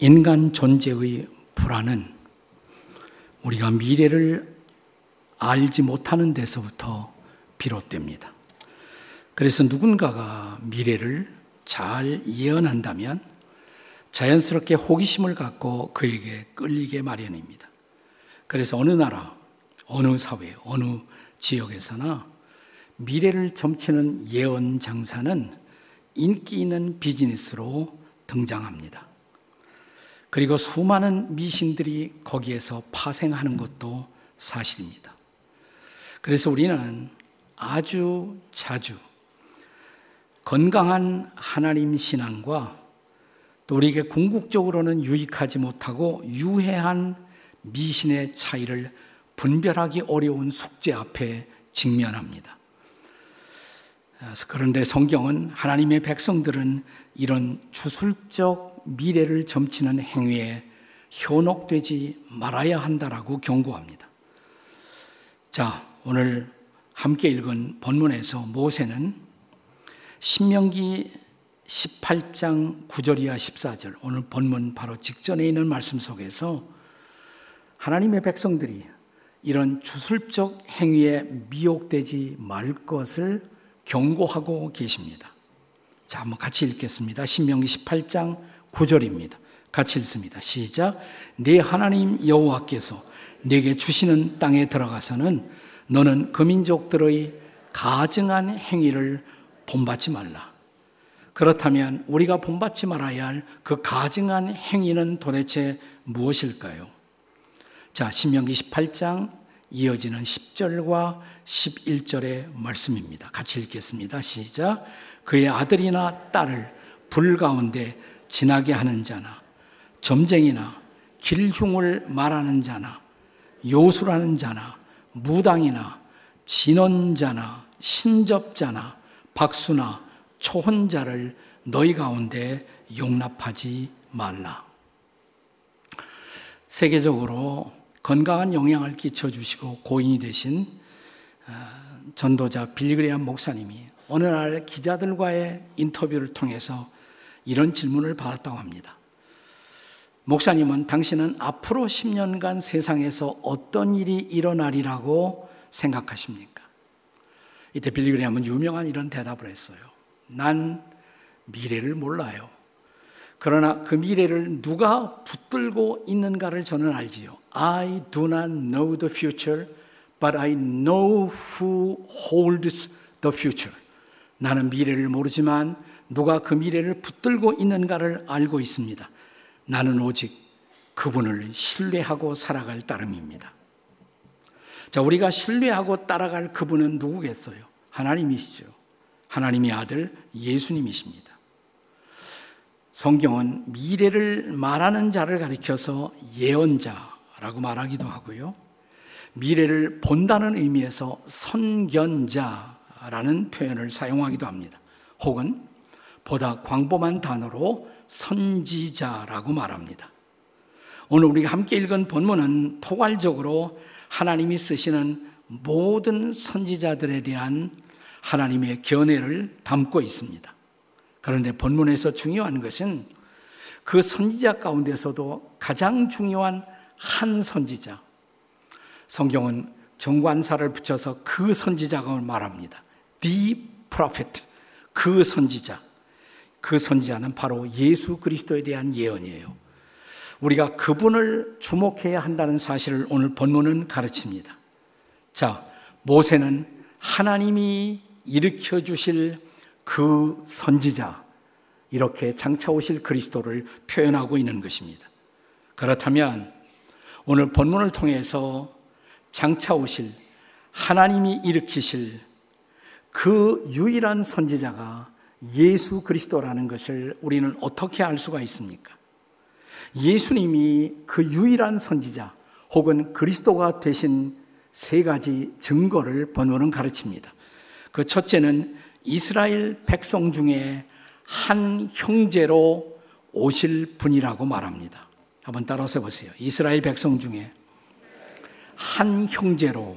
인간 존재의 불안은 우리가 미래를 알지 못하는 데서부터 비롯됩니다. 그래서 누군가가 미래를 잘 예언한다면 자연스럽게 호기심을 갖고 그에게 끌리게 마련입니다. 그래서 어느 나라, 어느 사회, 어느 지역에서나 미래를 점치는 예언 장사는 인기 있는 비즈니스로 등장합니다. 그리고 수많은 미신들이 거기에서 파생하는 것도 사실입니다. 그래서 우리는 아주 자주 건강한 하나님 신앙과 또 우리에게 궁극적으로는 유익하지 못하고 유해한 미신의 차이를 분별하기 어려운 숙제 앞에 직면합니다. 그런데 성경은 하나님의 백성들은 이런 주술적 미래를 점치는 행위에 현혹되지 말아야 한다라고 경고합니다. 자, 오늘 함께 읽은 본문에서 모세는 신명기 18장 9절이야 14절 오늘 본문 바로 직전에 있는 말씀 속에서 하나님의 백성들이 이런 주술적 행위에 미혹되지 말 것을 경고하고 계십니다. 자, 한번 같이 읽겠습니다. 신명기 18장 9절입니다. 같이 읽습니다. 시작. 네 하나님 여호와께서 내게 주시는 땅에 들어가서는 너는 그 민족들의 가증한 행위를 본받지 말라. 그렇다면 우리가 본받지 말아야 할 그 가증한 행위는 도대체 무엇일까요? 자, 신명기 18장 이어지는 10절과 11절의 말씀입니다. 같이 읽겠습니다. 시작. 그의 아들이나 딸을 불 가운데 지나게 하는 자나 점쟁이나 길흉을 말하는 자나 요술하는 자나 무당이나 진원자나 신접자나 박수나 초혼자를 너희 가운데 용납하지 말라. 세계적으로 건강한 영향을 끼쳐주시고 고인이 되신 어, 전도자 빌그레암 목사님이 어느 날 기자들과의 인터뷰를 통해서 이런 질문을 받았다고 합니다. 목사님은 당신은 앞으로 10년간 세상에서 어떤 일이 일어나리라고 생각하십니까? 이때 빌리그레함은 유명한 이런 대답을 했어요. 난 미래를 몰라요. 그러나 그 미래를 누가 붙들고 있는가를 저는 알지요. I do not know the future, but I know who holds the future. 나는 미래를 모르지만 누가 그 미래를 붙들고 있는가를 알고 있습니다. 나는 오직 그분을 신뢰하고 살아갈 따름입니다. 자, 우리가 신뢰하고 따라갈 그분은 누구겠어요? 하나님이시죠. 하나님의 아들 예수님이십니다. 성경은 미래를 말하는 자를 가리켜서 예언자라고 말하기도 하고요. 미래를 본다는 의미에서 선견자라는 표현을 사용하기도 합니다. 혹은 보다 광범한 단어로 선지자라고 말합니다. 오늘 우리가 함께 읽은 본문은 포괄적으로 하나님이 쓰시는 모든 선지자들에 대한 하나님의 견해를 담고 있습니다. 그런데 본문에서 중요한 것은 그 선지자 가운데서도 가장 중요한 한 선지자. 성경은 정관사를 붙여서 그 선지자가 말합니다. The prophet. 그 선지자. 그 선지자는 바로 예수 그리스도에 대한 예언이에요. 우리가 그분을 주목해야 한다는 사실을 오늘 본문은 가르칩니다. 자, 모세는 하나님이 일으켜 주실 그 선지자, 이렇게 장차 오실 그리스도를 표현하고 있는 것입니다. 그렇다면 오늘 본문을 통해서 장차 오실 하나님이 일으키실 그 유일한 선지자가 예수 그리스도라는 것을 우리는 어떻게 알 수가 있습니까? 예수님이 그 유일한 선지자 혹은 그리스도가 되신 세 가지 증거를 번호는 가르칩니다. 그 첫째는 이스라엘 백성 중에 한 형제로 오실 분이라고 말합니다. 한번 따라서 보세요. 이스라엘 백성 중에 한 형제로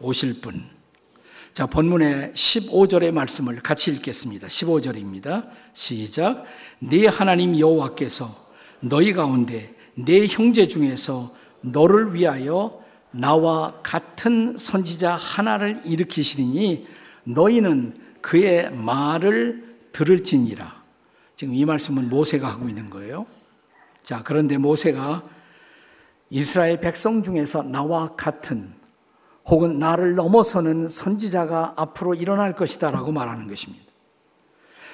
오실 분. 자, 본문의 15절의 말씀을 같이 읽겠습니다. 15절입니다. 시작. 네 하나님 여호와께서 너희 가운데 내 형제 중에서 너를 위하여 나와 같은 선지자 하나를 일으키시리니 너희는 그의 말을 들을지니라. 지금 이 말씀은 모세가 하고 있는 거예요. 자, 그런데 모세가 이스라엘 백성 중에서 나와 같은 혹은 나를 넘어서는 선지자가 앞으로 일어날 것이다라고 말하는 것입니다.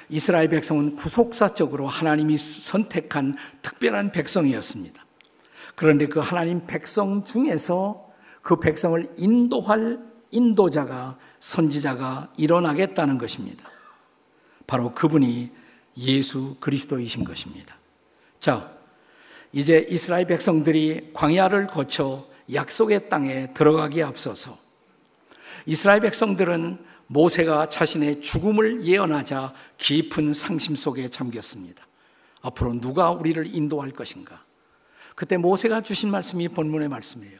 이스라엘 백성은 구속사적으로 하나님이 선택한 특별한 백성이었습니다. 그런데 그 하나님 백성 중에서 그 백성을 인도할 인도자가 선지자가 일어나겠다는 것입니다. 바로 그분이 예수 그리스도이신 것입니다. 자, 이제 이스라엘 백성들이 광야를 거쳐 약속의 땅에 들어가기에 앞서서 이스라엘 백성들은 모세가 자신의 죽음을 예언하자 깊은 상심 속에 잠겼습니다. 앞으로 누가 우리를 인도할 것인가? 그때 모세가 주신 말씀이 본문의 말씀이에요.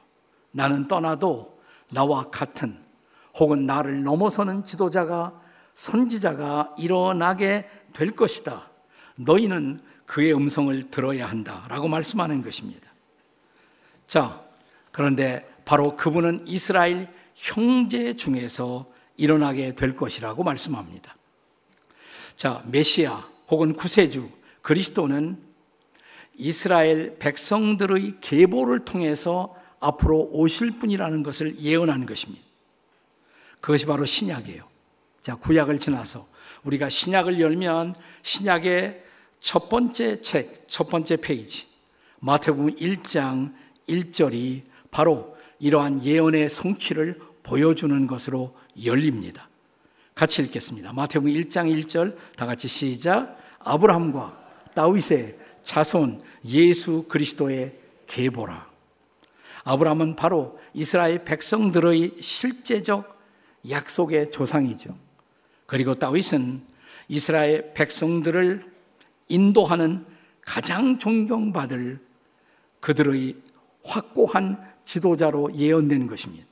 나는 떠나도 나와 같은 혹은 나를 넘어서는 지도자가 선지자가 일어나게 될 것이다. 너희는 그의 음성을 들어야 한다. 라고 말씀하는 것입니다. 자, 그런데 바로 그분은 이스라엘 형제 중에서 일어나게 될 것이라고 말씀합니다. 자, 메시아 혹은 구세주 그리스도는 이스라엘 백성들의 계보를 통해서 앞으로 오실 분이라는 것을 예언하는 것입니다. 그것이 바로 신약이에요. 자, 구약을 지나서 우리가 신약을 열면 신약의 첫 번째 책, 첫 번째 페이지, 마태복음 1장 1절이 바로 이러한 예언의 성취를 보여주는 것으로 열립니다. 같이 읽겠습니다. 마태복음 1장 1절 다 같이 시작. 아브라함과 다윗의 자손 예수 그리스도의 계보라. 아브라함은 바로 이스라엘 백성들의 실제적 약속의 조상이죠. 그리고 다윗은 이스라엘 백성들을 인도하는 가장 존경받을 그들의 확고한 지도자로 예언되는 것입니다.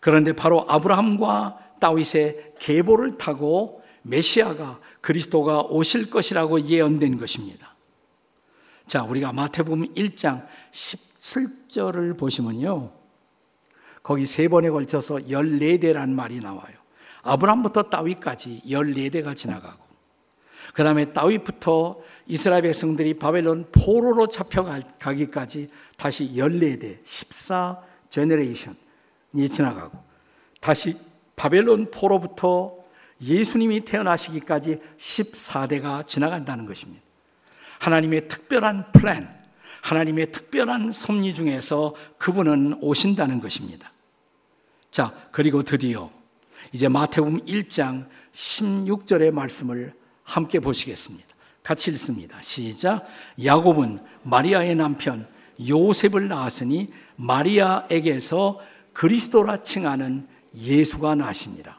그런데 바로 아브라함과 다윗의 계보를 타고 메시아가 그리스도가 오실 것이라고 예언된 것입니다. 자, 우리가 마태복음 1장 17절을 보시면요. 거기 세 번에 걸쳐서 14대란 말이 나와요. 아브라함부터 다윗까지 14대가 지나가고 그 다음에 다윗부터 이스라엘 백성들이 바벨론 포로로 잡혀가기까지 다시 14대, 14 generation이 지나가고 다시 바벨론 포로부터 예수님이 태어나시기까지 14대가 지나간다는 것입니다. 하나님의 특별한 플랜, 하나님의 특별한 섭리 중에서 그분은 오신다는 것입니다. 자, 그리고 드디어 이제 마태복음 1장 16절의 말씀을 함께 보시겠습니다. 같이 읽습니다. 시작. 야곱은 마리아의 남편 요셉을 낳았으니 마리아에게서 그리스도라 칭하는 예수가 나시니라.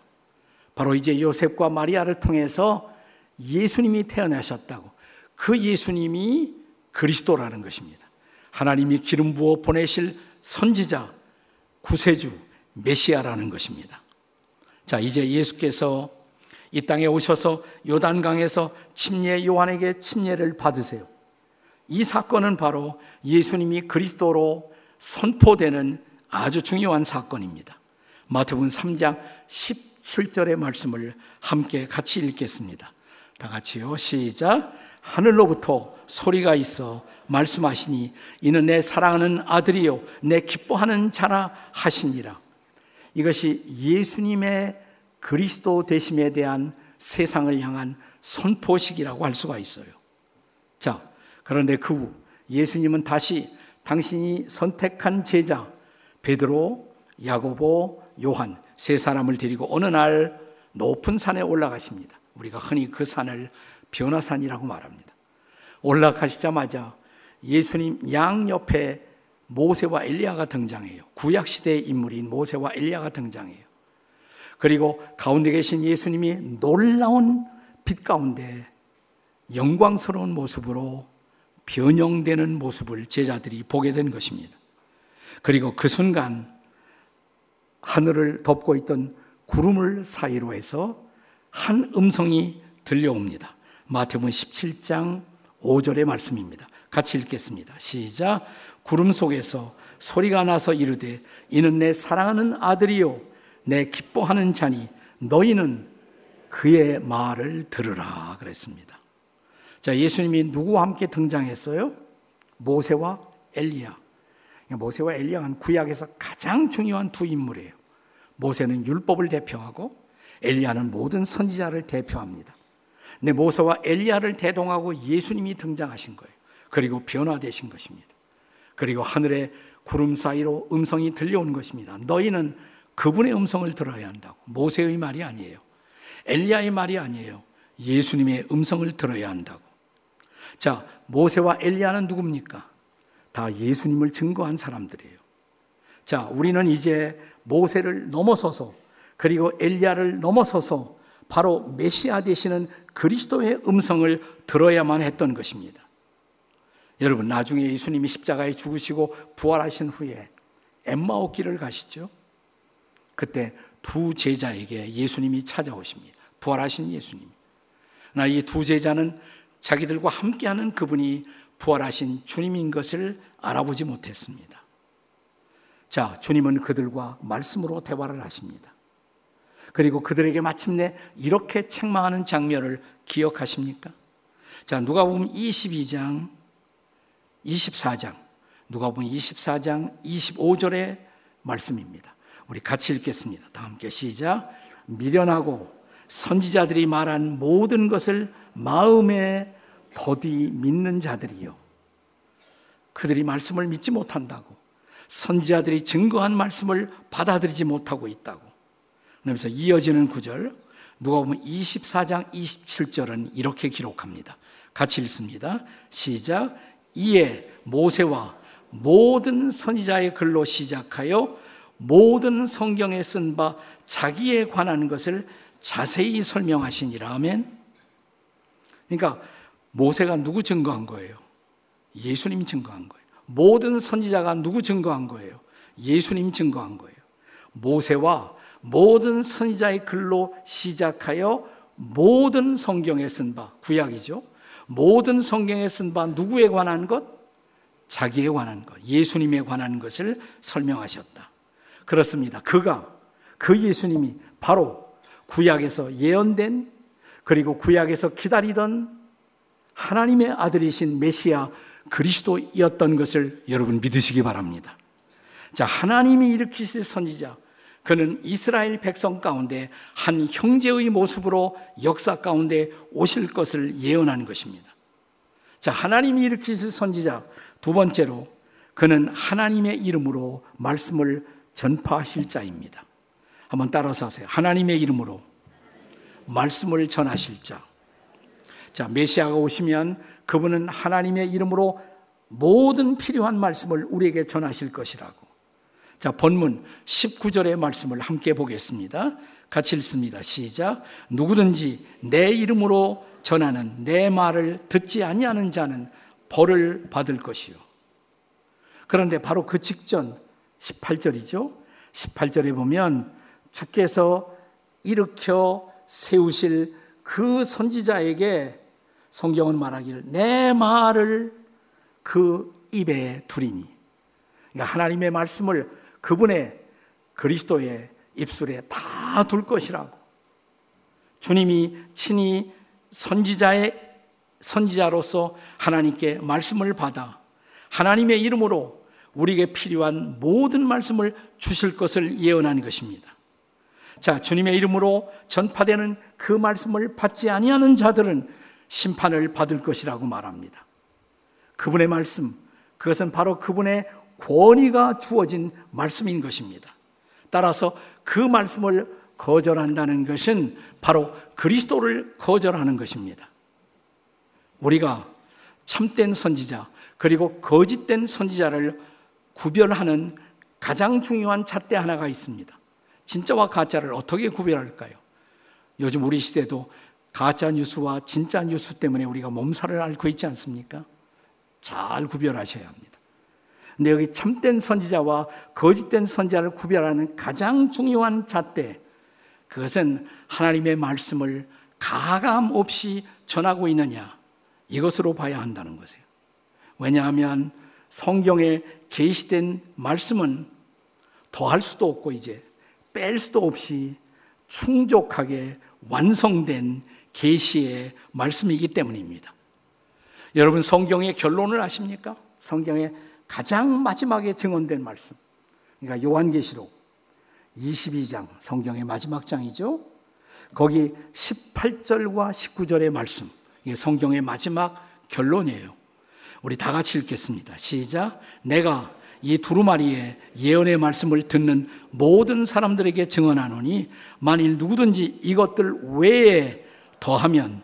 바로 이제 요셉과 마리아를 통해서 예수님이 태어나셨다고. 그 예수님이 그리스도라는 것입니다. 하나님이 기름 부어 보내실 선지자, 구세주, 메시아라는 것입니다. 자, 이제 예수께서 이 땅에 오셔서 요단강에서 침례 요한에게 침례를 받으세요. 이 사건은 바로 예수님이 그리스도로 선포되는 아주 중요한 사건입니다. 마태복음 3장 17절의 말씀을 함께 같이 읽겠습니다. 다 같이요. 시작. 하늘로부터 소리가 있어 말씀하시니 이는 내 사랑하는 아들이요 내 기뻐하는 자라 하시니라. 이것이 예수님의 그리스도 되심에 대한 세상을 향한 선포식이라고 할 수가 있어요. 자, 그런데 그 후 예수님은 다시 당신이 선택한 제자 베드로, 야고보, 요한 세 사람을 데리고 어느 날 높은 산에 올라가십니다. 우리가 흔히 그 산을 변화산이라고 말합니다. 올라가시자마자 예수님 양 옆에 모세와 엘리야가 등장해요. 구약 시대의 인물인 모세와 엘리야가 등장해요. 그리고 가운데 계신 예수님이 놀라운 빛 가운데 영광스러운 모습으로 변형되는 모습을 제자들이 보게 된 것입니다. 그리고 그 순간 하늘을 덮고 있던 구름을 사이로 해서 한 음성이 들려옵니다. 마태복음 17장 5절의 말씀입니다. 같이 읽겠습니다. 시작. 구름 속에서 소리가 나서 이르되 이는 내 사랑하는 아들이요 내 기뻐하는 자니 너희는 그의 말을 들으라 그랬습니다. 자, 예수님이 누구와 함께 등장했어요? 모세와 엘리야. 모세와 엘리야는 구약에서 가장 중요한 두 인물이에요. 모세는 율법을 대표하고 엘리야는 모든 선지자를 대표합니다. 근 모세와 엘리야를 대동하고 예수님이 등장하신 거예요. 그리고 변화되신 것입니다. 그리고 하늘에 구름 사이로 음성이 들려온 것입니다. 너희는 그분의 음성을 들어야 한다고. 모세의 말이 아니에요. 엘리야의 말이 아니에요. 예수님의 음성을 들어야 한다고. 자, 모세와 엘리야는 누굽니까? 다 예수님을 증거한 사람들이에요. 자, 우리는 이제 모세를 넘어서서 그리고 엘리야를 넘어서서 바로 메시아 되시는 그리스도의 음성을 들어야만 했던 것입니다. 여러분, 나중에 예수님이 십자가에 죽으시고 부활하신 후에 엠마오 길을 가시죠. 그때 두 제자에게 예수님이 찾아오십니다. 부활하신 예수님. 나 이 두 제자는 자기들과 함께하는 그분이 부활하신 주님인 것을 알아보지 못했습니다. 자, 주님은 그들과 말씀으로 대화를 하십니다. 그리고 그들에게 마침내 이렇게 책망하는 장면을 기억하십니까? 자, 누가 보면 22장, 24장, 누가 보면 24장 25절의 말씀입니다. 우리 같이 읽겠습니다. 다 함께 시작. 미련하고 선지자들이 말한 모든 것을 마음에 더디 믿는 자들이요. 그들이 말씀을 믿지 못한다고. 선지자들이 증거한 말씀을 받아들이지 못하고 있다고. 그러면서 이어지는 구절, 누가 보면 24장 27절은 이렇게 기록합니다. 같이 읽습니다. 시작. 이에 모세와 모든 선지자의 글로 시작하여 모든 성경에 쓴 바 자기에 관한 것을 자세히 설명하시니라 하면 그러니까 모세가 누구 증거한 거예요? 예수님 증거한 거예요. 모든 선지자가 누구 증거한 거예요? 예수님 증거한 거예요. 모세와 모든 선지자의 글로 시작하여 모든 성경에 쓴 바, 구약이죠. 모든 성경에 쓴 바 누구에 관한 것? 자기에 관한 것, 예수님에 관한 것을 설명하셨다. 그렇습니다. 그가, 그 예수님이 바로 구약에서 예언된 그리고 구약에서 기다리던 하나님의 아들이신 메시아 그리스도였던 것을 여러분 믿으시기 바랍니다. 자, 하나님이 일으키실 선지자, 그는 이스라엘 백성 가운데 한 형제의 모습으로 역사 가운데 오실 것을 예언하는 것입니다. 자, 하나님이 일으키실 선지자 두 번째로 그는 하나님의 이름으로 말씀을 전파하실 자입니다. 한번 따라서 하세요. 하나님의 이름으로 말씀을 전하실 자. 자, 메시아가 오시면 그분은 하나님의 이름으로 모든 필요한 말씀을 우리에게 전하실 것이라고. 자, 본문 19절의 말씀을 함께 보겠습니다. 같이 읽습니다. 시작. 누구든지 내 이름으로 전하는 내 말을 듣지 아니하는 자는 벌을 받을 것이요. 그런데 바로 그 직전 18절이죠. 18절에 보면 주께서 일으켜 세우실 그 선지자에게 성경은 말하기를 내 말을 그 입에 두리니. 그러니까 하나님의 말씀을 그분의 그리스도의 입술에 다 둘 것이라고. 주님이 친히 선지자의 선지자로서 하나님께 말씀을 받아 하나님의 이름으로 우리에게 필요한 모든 말씀을 주실 것을 예언한 것입니다. 자, 주님의 이름으로 전파되는 그 말씀을 받지 아니하는 자들은 심판을 받을 것이라고 말합니다. 그분의 말씀, 그것은 바로 그분의 권위가 주어진 말씀인 것입니다. 따라서 그 말씀을 거절한다는 것은 바로 그리스도를 거절하는 것입니다. 우리가 참된 선지자, 그리고 거짓된 선지자를 구별하는 가장 중요한 잣대 하나가 있습니다. 진짜와 가짜를 어떻게 구별할까요? 요즘 우리 시대도 가짜 뉴스와 진짜 뉴스 때문에 우리가 몸살을 앓고 있지 않습니까? 잘 구별하셔야 합니다. 근데 여기 참된 선지자와 거짓된 선지자를 구별하는 가장 중요한 잣대, 그것은 하나님의 말씀을 가감 없이 전하고 있느냐, 이것으로 봐야 한다는 것이에요. 왜냐하면 성경에 계시된 말씀은 더할 수도 없고 이제 뺄 수도 없이 충족하게 완성된 계시의 말씀이기 때문입니다. 여러분 성경의 결론을 아십니까? 성경의 가장 마지막에 증언된 말씀. 그러니까 요한계시록 22장 성경의 마지막 장이죠. 거기 18절과 19절의 말씀. 이게 성경의 마지막 결론이에요. 우리 다 같이 읽겠습니다. 시작. 내가 이 두루마리의 예언의 말씀을 듣는 모든 사람들에게 증언하노니 만일 누구든지 이것들 외에 더하면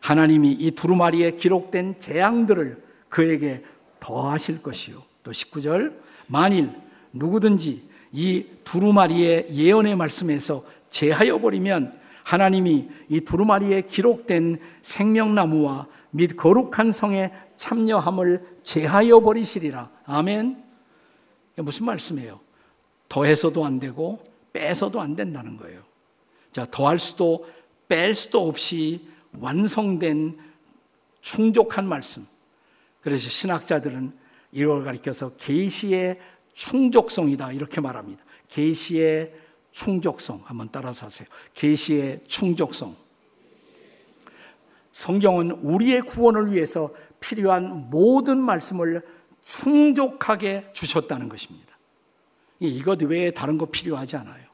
하나님이 이 두루마리에 기록된 재앙들을 그에게 더하실 것이요. 또 19절 만일 누구든지 이 두루마리의 예언의 말씀에서 제하여 버리면 하나님이 이 두루마리에 기록된 생명나무와 및 거룩한 성에 참여함을 제하여 버리시리라. 아멘. 무슨 말씀이에요? 더해서도 안 되고 빼서도 안 된다는 거예요. 자, 더할 수도 뺄 수도 없이 완성된 충족한 말씀. 그래서 신학자들은 이걸 가리켜서 계시의 충족성이다 이렇게 말합니다. 계시의 충족성 한번 따라서 하세요. 계시의 충족성. 성경은 우리의 구원을 위해서 필요한 모든 말씀을 충족하게 주셨다는 것입니다. 이것 외에 다른 거 필요하지 않아요.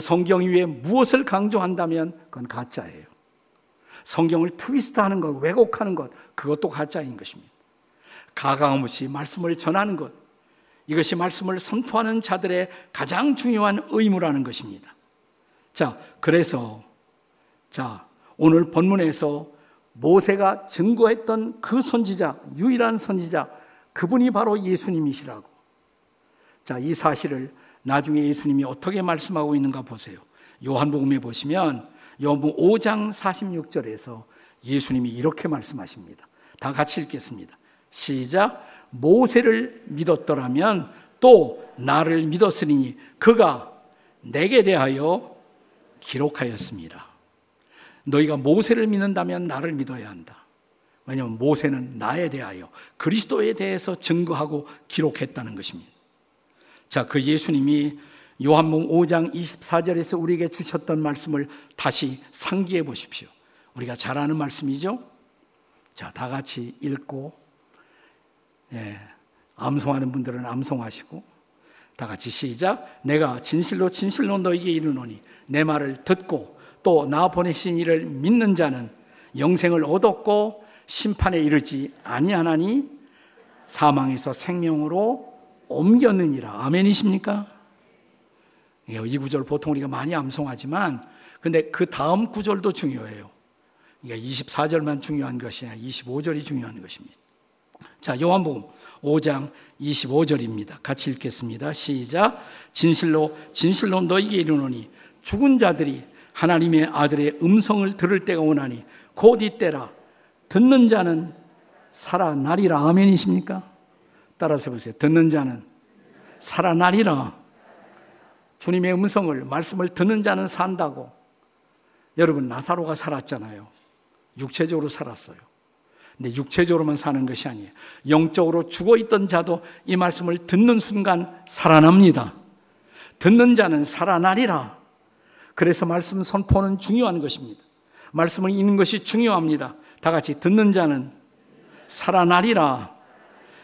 성경 위에 무엇을 강조한다면 그건 가짜예요. 성경을 트위스트하는 것, 왜곡하는 것, 그것도 가짜인 것입니다. 가감없이 말씀을 전하는 것, 이것이 말씀을 선포하는 자들의 가장 중요한 의무라는 것입니다. 자, 그래서 자, 오늘 본문에서 모세가 증거했던 그 선지자, 유일한 선지자, 그분이 바로 예수님이시라고. 자, 이 사실을 나중에 예수님이 어떻게 말씀하고 있는가 보세요. 요한복음에 보시면 요한복음 5장 46절에서 예수님이 이렇게 말씀하십니다. 다 같이 읽겠습니다. 시작. 모세를 믿었더라면 또 나를 믿었으니 그가 내게 대하여 기록하였습니다. 너희가 모세를 믿는다면 나를 믿어야 한다. 왜냐하면 모세는 나에 대하여 그리스도에 대해서 증거하고 기록했다는 것입니다. 자, 그 예수님이 요한복음 5장 24절에서 우리에게 주셨던 말씀을 다시 상기해 보십시오. 우리가 잘 아는 말씀이죠? 자, 다 같이 읽고 예, 암송하는 분들은 암송하시고 다 같이 시작. 내가 진실로 진실로 너에게 이르노니 내 말을 듣고 또 나 보내신 이를 믿는 자는 영생을 얻었고 심판에 이르지 아니하나니 사망에서 생명으로 옮겼느니라. 아멘이십니까? 예, 이 구절 보통 우리가 많이 암송하지만 근데 그 다음 구절도 중요해요. 그러니까 24절만 중요한 것이 아니라 25절이 중요한 것입니다. 자, 요한복음 5장 25절입니다. 같이 읽겠습니다. 시작. 진실로 진실로 너희에게 이르노니 죽은 자들이 하나님의 아들의 음성을 들을 때가 오나니 곧 이때라 듣는 자는 살아나리라 아멘이십니까? 따라서 보세요. 듣는 자는 살아나리라. 주님의 음성을 말씀을 듣는 자는 산다고. 여러분 나사로가 살았잖아요. 육체적으로 살았어요. 근데 육체적으로만 사는 것이 아니에요. 영적으로 죽어 있던 자도 이 말씀을 듣는 순간 살아납니다. 듣는 자는 살아나리라. 그래서 말씀 선포는 중요한 것입니다. 말씀을 읽는 것이 중요합니다. 다 같이 듣는 자는 살아나리라.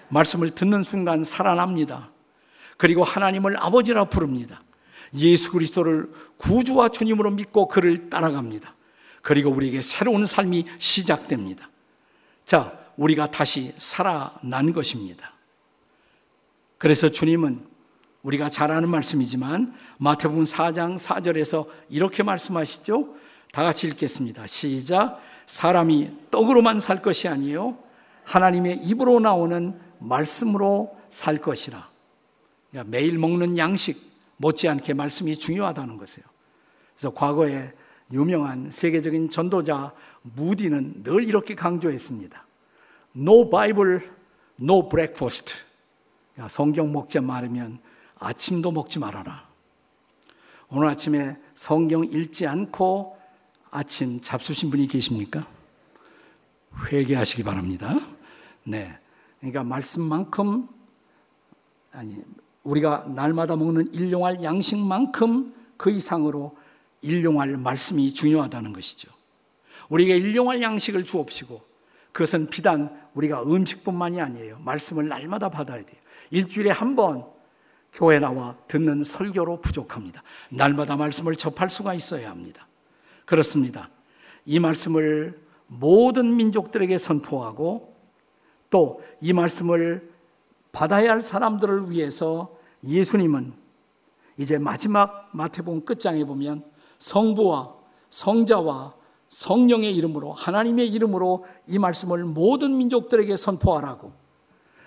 말씀을 듣는 순간 살아납니다. 그리고 하나님을 아버지라 부릅니다. 예수 그리스도를 구주와 주님으로 믿고 그를 따라갑니다. 그리고 우리에게 새로운 삶이 시작됩니다. 자, 우리가 다시 살아난 것입니다. 그래서 주님은 우리가 잘 아는 말씀이지만 마태복음 4장 4절에서 이렇게 말씀하시죠. 다 같이 읽겠습니다. 시작. 사람이 떡으로만 살 것이 아니요 하나님의 입으로 나오는 말씀으로 살 것이라. 그러니까 매일 먹는 양식 못지않게 말씀이 중요하다는 것이에요. 그래서 과거에 유명한 세계적인 전도자 무디는 늘 이렇게 강조했습니다. No Bible, no breakfast. 성경 먹지 말으면 아침도 먹지 말아라. 오늘 아침에 성경 읽지 않고 아침 잡수신 분이 계십니까? 회개하시기 바랍니다. 네. 그러니까 말씀만큼 아니 우리가 날마다 먹는 일용할 양식만큼 그 이상으로 일용할 말씀이 중요하다는 것이죠. 우리에게 일용할 양식을 주옵시고 그것은 비단 우리가 음식뿐만이 아니에요. 말씀을 날마다 받아야 돼요. 일주일에 한 번 교회 나와 듣는 설교로 부족합니다. 날마다 말씀을 접할 수가 있어야 합니다. 그렇습니다. 이 말씀을 모든 민족들에게 선포하고 또 이 말씀을 받아야 할 사람들을 위해서 예수님은 이제 마지막 마태복음 끝장에 보면 성부와 성자와 성령의 이름으로 하나님의 이름으로 이 말씀을 모든 민족들에게 선포하라고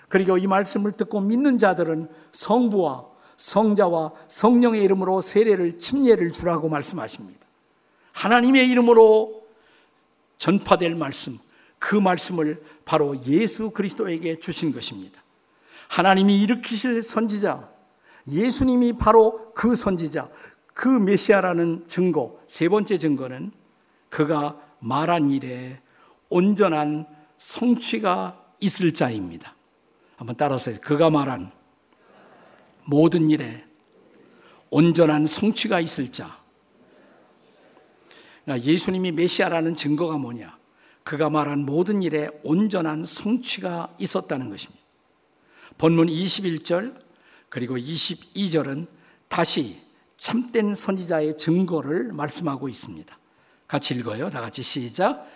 그리고 이 말씀을 듣고 믿는 자들은 성부와 성자와 성령의 이름으로 세례를 침례를 주라고 말씀하십니다. 하나님의 이름으로 전파될 말씀 그 말씀을 바로 예수 그리스도에게 주신 것입니다. 하나님이 일으키실 선지자 예수님이 바로 그 선지자 그 메시아라는 증거 세 번째 증거는 그가 말한 일에 온전한 성취가 있을 자입니다. 한번 따라서 그가 말한 모든 일에 온전한 성취가 있을 자. 그러니까 예수님이 메시아라는 증거가 뭐냐? 그가 말한 모든 일에 온전한 성취가 있었다는 것입니다. 본문 21절 그리고 22절은 다시 참된 선지자의 증거를 말씀하고 있습니다. 같이 읽어요. 다 같이 시작.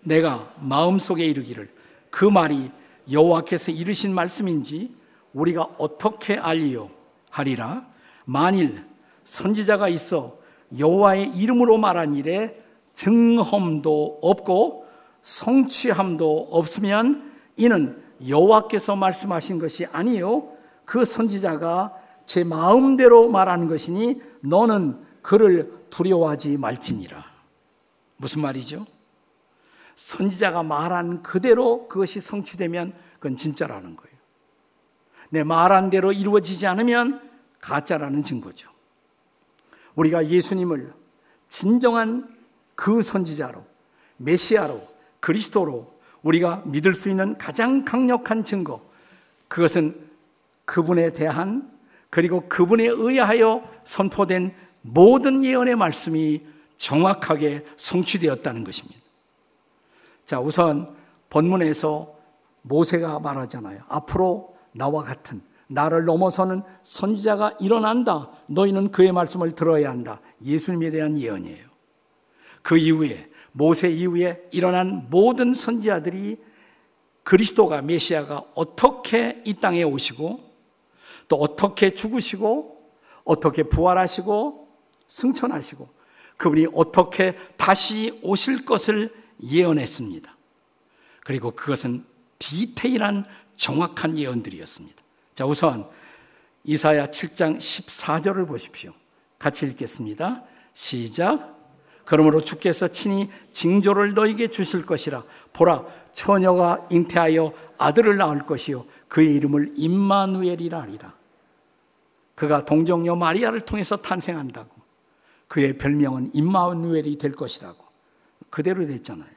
내가 마음속에 이르기를 그 말이 여호와께서 이르신 말씀인지 우리가 어떻게 알리요 하리라 만일 선지자가 있어 여호와의 이름으로 말한 일에 증험도 없고 성취함도 없으면 이는 여호와께서 말씀하신 것이 아니요 그 선지자가 제 마음대로 말하는 것이니 너는 그를 두려워하지 말지니라. 무슨 말이죠? 선지자가 말한 그대로 그것이 성취되면 그건 진짜라는 거예요. 내 말한 대로 이루어지지 않으면 가짜라는 증거죠. 우리가 예수님을 진정한 그 선지자로, 메시아로, 그리스도로 우리가 믿을 수 있는 가장 강력한 증거, 그것은 그분에 대한 그리고 그분에 의하여 선포된 모든 예언의 말씀이 정확하게 성취되었다는 것입니다. 자, 우선 본문에서 모세가 말하잖아요. 앞으로 나와 같은 나를 넘어서는 선지자가 일어난다. 너희는 그의 말씀을 들어야 한다. 예수님에 대한 예언이에요. 그 이후에 모세 이후에 일어난 모든 선지자들이 그리스도가 메시아가 어떻게 이 땅에 오시고 또 어떻게 죽으시고 어떻게 부활하시고 승천하시고 그분이 어떻게 다시 오실 것을 예언했습니다. 그리고 그것은 디테일한 정확한 예언들이었습니다. 자, 우선 이사야 7장 14절을 보십시오. 같이 읽겠습니다. 시작. 그러므로 주께서 친히 징조를 너에게 주실 것이라. 보라, 처녀가 잉태하여 아들을 낳을 것이요. 그의 이름을 임마누엘이라 하리라. 그가 동정녀 마리아를 통해서 탄생한다고. 그의 별명은 임마누엘이 될 것이라고. 그대로 됐잖아요.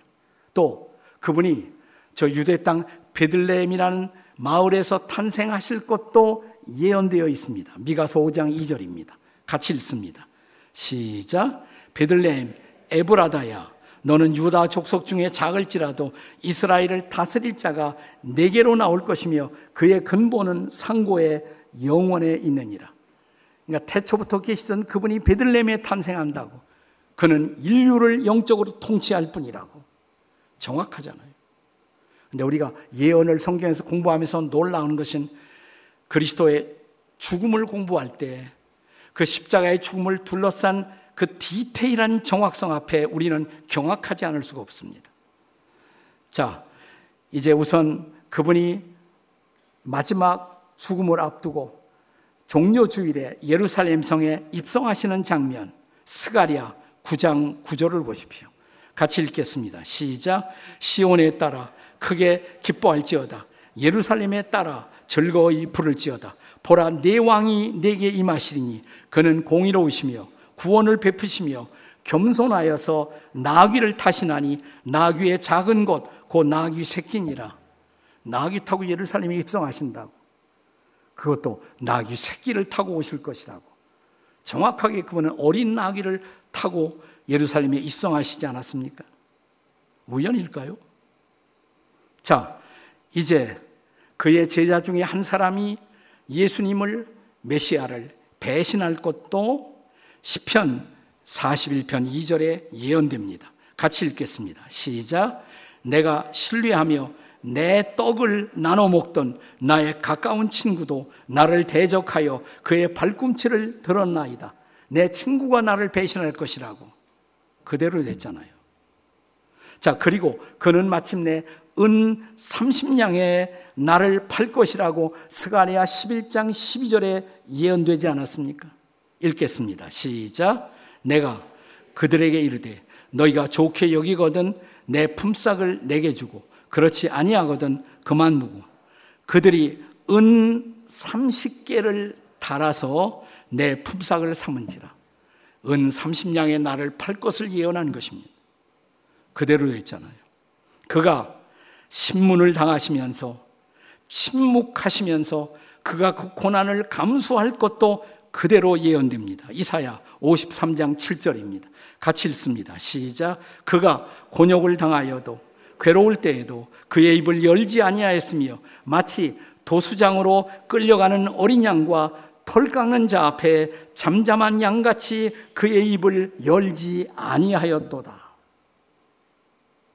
또 그분이 저 유대 땅 베들레헴이라는 마을에서 탄생하실 것도 예언되어 있습니다. 미가서 5장 2절입니다. 같이 읽습니다. 시작. 베들레헴 에브라다야 너는 유다 족속 중에 작을지라도 이스라엘을 다스릴 자가 내게로 나올 것이며 그의 근본은 상고의 영원에 있느니라. 그러니까 태초부터 계시던 그분이 베들레헴에 탄생한다고. 그는 인류를 영적으로 통치할 뿐이라고. 정확하잖아요. 근데 우리가 예언을 성경에서 공부하면서 놀라운 것은 그리스도의 죽음을 공부할 때 그 십자가의 죽음을 둘러싼 그 디테일한 정확성 앞에 우리는 경악하지 않을 수가 없습니다. 자, 이제 우선 그분이 마지막 죽음을 앞두고 종료 주일에 예루살렘 성에 입성하시는 장면 스가랴 9장 9절을 보십시오. 같이 읽겠습니다. 시작. 시온에 따라 크게 기뻐할지어다. 예루살렘에 따라 즐거이 부를지어다. 보라 내 왕이 내게 임하시리니 그는 공의로우시며 구원을 베푸시며 겸손하여서 나귀를 타시나니 나귀의 작은 것곧 나귀 새끼니라. 나귀 타고 예루살렘에 입성하신다고. 그것도 나귀 새끼를 타고 오실 것이라고. 정확하게 그분은 어린 나귀를 타고 예루살렘에 입성하시지 않았습니까? 우연일까요? 자, 이제 그의 제자 중에 한 사람이 예수님을 메시아를 배신할 것도 시편 41편 2절에 예언됩니다. 같이 읽겠습니다. 시작. 내가 신뢰하며 내 떡을 나눠 먹던 나의 가까운 친구도 나를 대적하여 그의 발꿈치를 들었나이다. 내 친구가 나를 배신할 것이라고. 그대로 됐잖아요. 자, 그리고 그는 마침내 은 30냥에 나를 팔 것이라고 스가리아 11장 12절에 예언되지 않았습니까? 읽겠습니다. 시작. 내가 그들에게 이르되 너희가 좋게 여기거든 내 품삯을 내게 주고 그렇지 아니하거든 그만 두고 그들이 은 30개를 달아서 내 품삯을 삼은지라 은 30냥의 나를 팔 것을 예언한 것입니다. 그대로 했잖아요. 그가 신문을 당하시면서 침묵하시면서 그가 그 고난을 감수할 것도 그대로 예언됩니다. 이사야 53장 7절입니다. 같이 읽습니다. 시작. 그가 곤욕을 당하여도 괴로울 때에도 그의 입을 열지 아니하였으며 마치 도수장으로 끌려가는 어린 양과 털 깎는 자 앞에 잠잠한 양같이 그의 입을 열지 아니하였도다.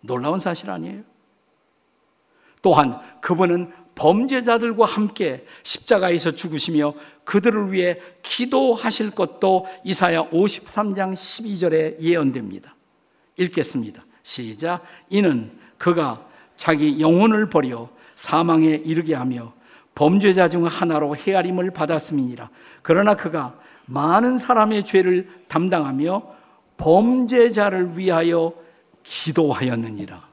놀라운 사실 아니에요? 또한 그분은 범죄자들과 함께 십자가에서 죽으시며 그들을 위해 기도하실 것도 이사야 53장 12절에 예언됩니다. 읽겠습니다. 시작. 이는 그가 자기 영혼을 버려 사망에 이르게 하며 범죄자 중 하나로 헤아림을 받았음이니라. 그러나 그가 많은 사람의 죄를 담당하며 범죄자를 위하여 기도하였느니라.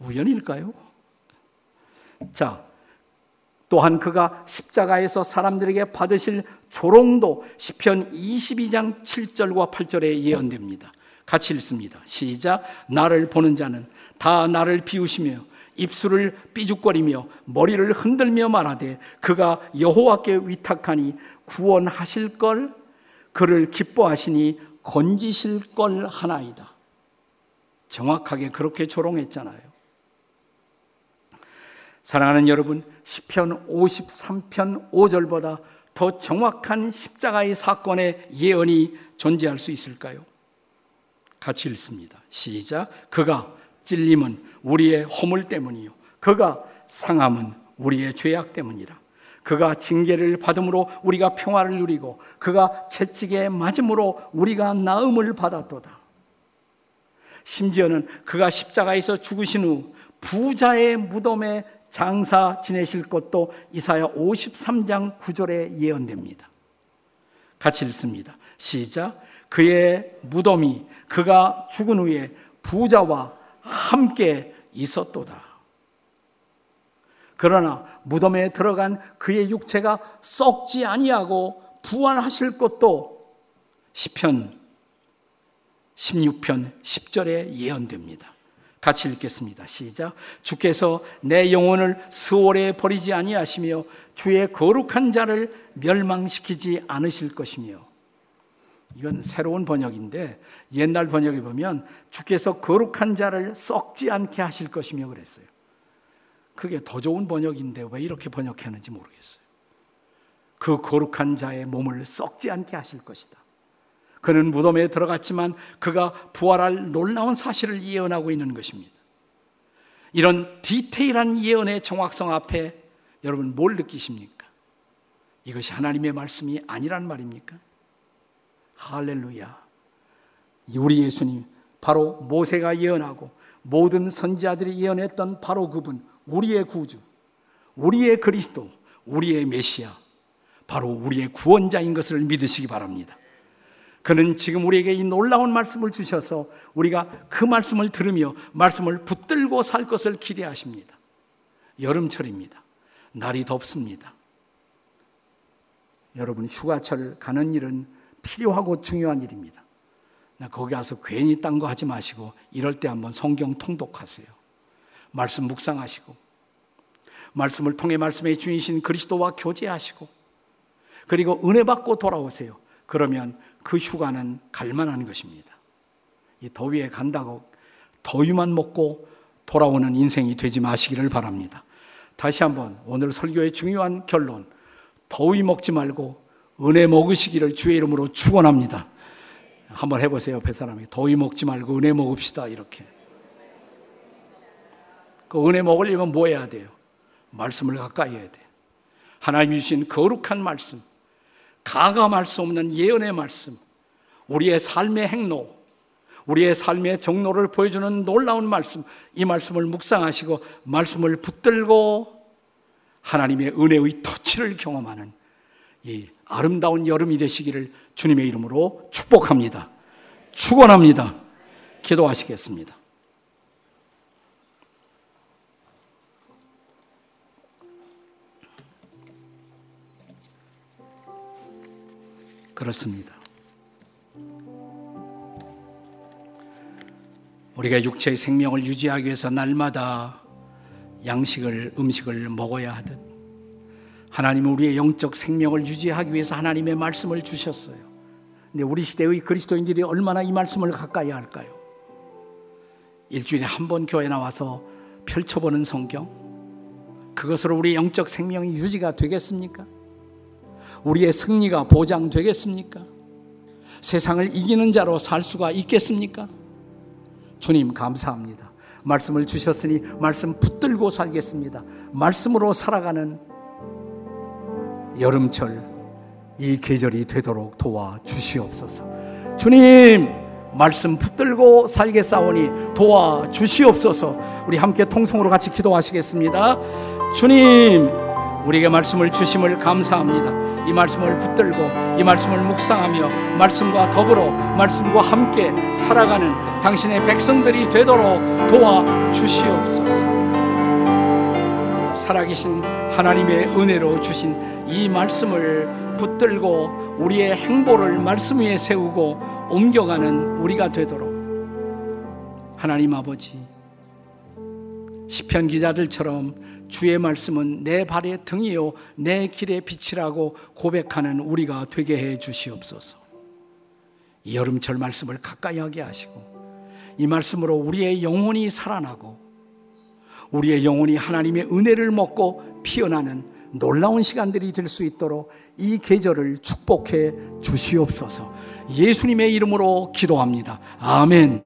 우연일까요? 자, 또한 그가 십자가에서 사람들에게 받으실 조롱도 시편 22장 7절과 8절에 예언됩니다. 같이 읽습니다. 시작. 나를 보는 자는 다 나를 비우시며 입술을 삐죽거리며 머리를 흔들며 말하되 그가 여호와께 위탁하니 구원하실 걸 그를 기뻐하시니 건지실 걸 하나이다. 정확하게 그렇게 조롱했잖아요. 사랑하는 여러분, 시편 53편 5절보다 더 정확한 십자가의 사건의 예언이 존재할 수 있을까요? 같이 읽습니다. 시작. 그가 찔림은 우리의 허물 때문이요. 그가 상함은 우리의 죄악 때문이라. 그가 징계를 받음으로 우리가 평화를 누리고 그가 채찍에 맞음으로 우리가 나음을 받았도다. 심지어는 그가 십자가에서 죽으신 후 부자의 무덤에 장사 지내실 것도 이사야 53장 9절에 예언됩니다. 같이 읽습니다. 시작. 그의 무덤이 그가 죽은 후에 부자와 함께 있었도다. 그러나 무덤에 들어간 그의 육체가 썩지 아니하고 부활하실 것도 시편 16편 10절에 예언됩니다. 같이 읽겠습니다. 시작. 주께서 내 영혼을 스월에 버리지 아니하시며 주의 거룩한 자를 멸망시키지 않으실 것이며 이건 새로운 번역인데 옛날 번역에 보면 주께서 거룩한 자를 썩지 않게 하실 것이며 그랬어요. 그게 더 좋은 번역인데 왜 이렇게 번역했는지 모르겠어요. 그 거룩한 자의 몸을 썩지 않게 하실 것이다. 그는 무덤에 들어갔지만 그가 부활할 놀라운 사실을 예언하고 있는 것입니다. 이런 디테일한 예언의 정확성 앞에 여러분 뭘 느끼십니까? 이것이 하나님의 말씀이 아니란 말입니까? 할렐루야. 우리 예수님, 바로 모세가 예언하고 모든 선지자들이 예언했던 바로 그분, 우리의 구주, 우리의 그리스도, 우리의 메시아, 바로 우리의 구원자인 것을 믿으시기 바랍니다. 그는 지금 우리에게 이 놀라운 말씀을 주셔서 우리가 그 말씀을 들으며 말씀을 붙들고 살 것을 기대하십니다. 여름철입니다. 날이 덥습니다. 여러분 휴가철 가는 일은 필요하고 중요한 일입니다. 거기 가서 괜히 딴 거 하지 마시고 이럴 때 한번 성경 통독하세요. 말씀 묵상하시고 말씀을 통해 말씀의 주인신 그리스도와 교제하시고 그리고 은혜 받고 돌아오세요. 그러면 그 휴가는 갈만한 것입니다. 이 더위에 간다고 더위만 먹고 돌아오는 인생이 되지 마시기를 바랍니다. 다시 한번 오늘 설교의 중요한 결론. 더위 먹지 말고 은혜 먹으시기를 주의 이름으로 축원합니다. 한번 해보세요, 배 사람에게. 더위 먹지 말고 은혜 먹읍시다, 이렇게. 그 은혜 먹으려면 뭐 해야 돼요? 말씀을 가까이 해야 돼. 하나님이 주신 거룩한 말씀, 가감할 수 없는 예언의 말씀, 우리의 삶의 행로, 우리의 삶의 정로를 보여주는 놀라운 말씀, 이 말씀을 묵상하시고 말씀을 붙들고 하나님의 은혜의 터치를 경험하는 이 아름다운 여름이 되시기를 주님의 이름으로 축복합니다. 축원합니다. 기도하시겠습니다. 그렇습니다. 우리가 육체의 생명을 유지하기 위해서 날마다 양식을, 음식을 먹어야 하듯 하나님은 우리의 영적 생명을 유지하기 위해서 하나님의 말씀을 주셨어요. 근데 우리 시대의 그리스도인들이 얼마나 이 말씀을 가까이 할까요? 일주일에 한 번 교회 나와서 펼쳐보는 성경? 그것으로 우리 영적 생명이 유지가 되겠습니까? 우리의 승리가 보장되겠습니까? 세상을 이기는 자로 살 수가 있겠습니까? 주님 감사합니다. 말씀을 주셨으니 말씀 붙들고 살겠습니다. 말씀으로 살아가는 여름철 이 계절이 되도록 도와 주시옵소서. 주님 말씀 붙들고 살겠사오니 도와 주시옵소서. 우리 함께 통성으로 같이 기도하시겠습니다. 주님 우리에게 말씀을 주심을 감사합니다. 이 말씀을 붙들고 이 말씀을 묵상하며 말씀과 더불어 말씀과 함께 살아가는 당신의 백성들이 되도록 도와 주시옵소서. 살아계신 하나님의 은혜로 주신 이 말씀을 붙들고 우리의 행보를 말씀 위에 세우고 옮겨가는 우리가 되도록 하나님 아버지 시편 기자들처럼 주의 말씀은 내 발의 등이요 내 길의 빛이라고 고백하는 우리가 되게 해 주시옵소서. 이 여름철 말씀을 가까이 하게 하시고 이 말씀으로 우리의 영혼이 살아나고 우리의 영혼이 하나님의 은혜를 먹고 피어나는 놀라운 시간들이 될 수 있도록 이 계절을 축복해 주시옵소서. 예수님의 이름으로 기도합니다. 아멘.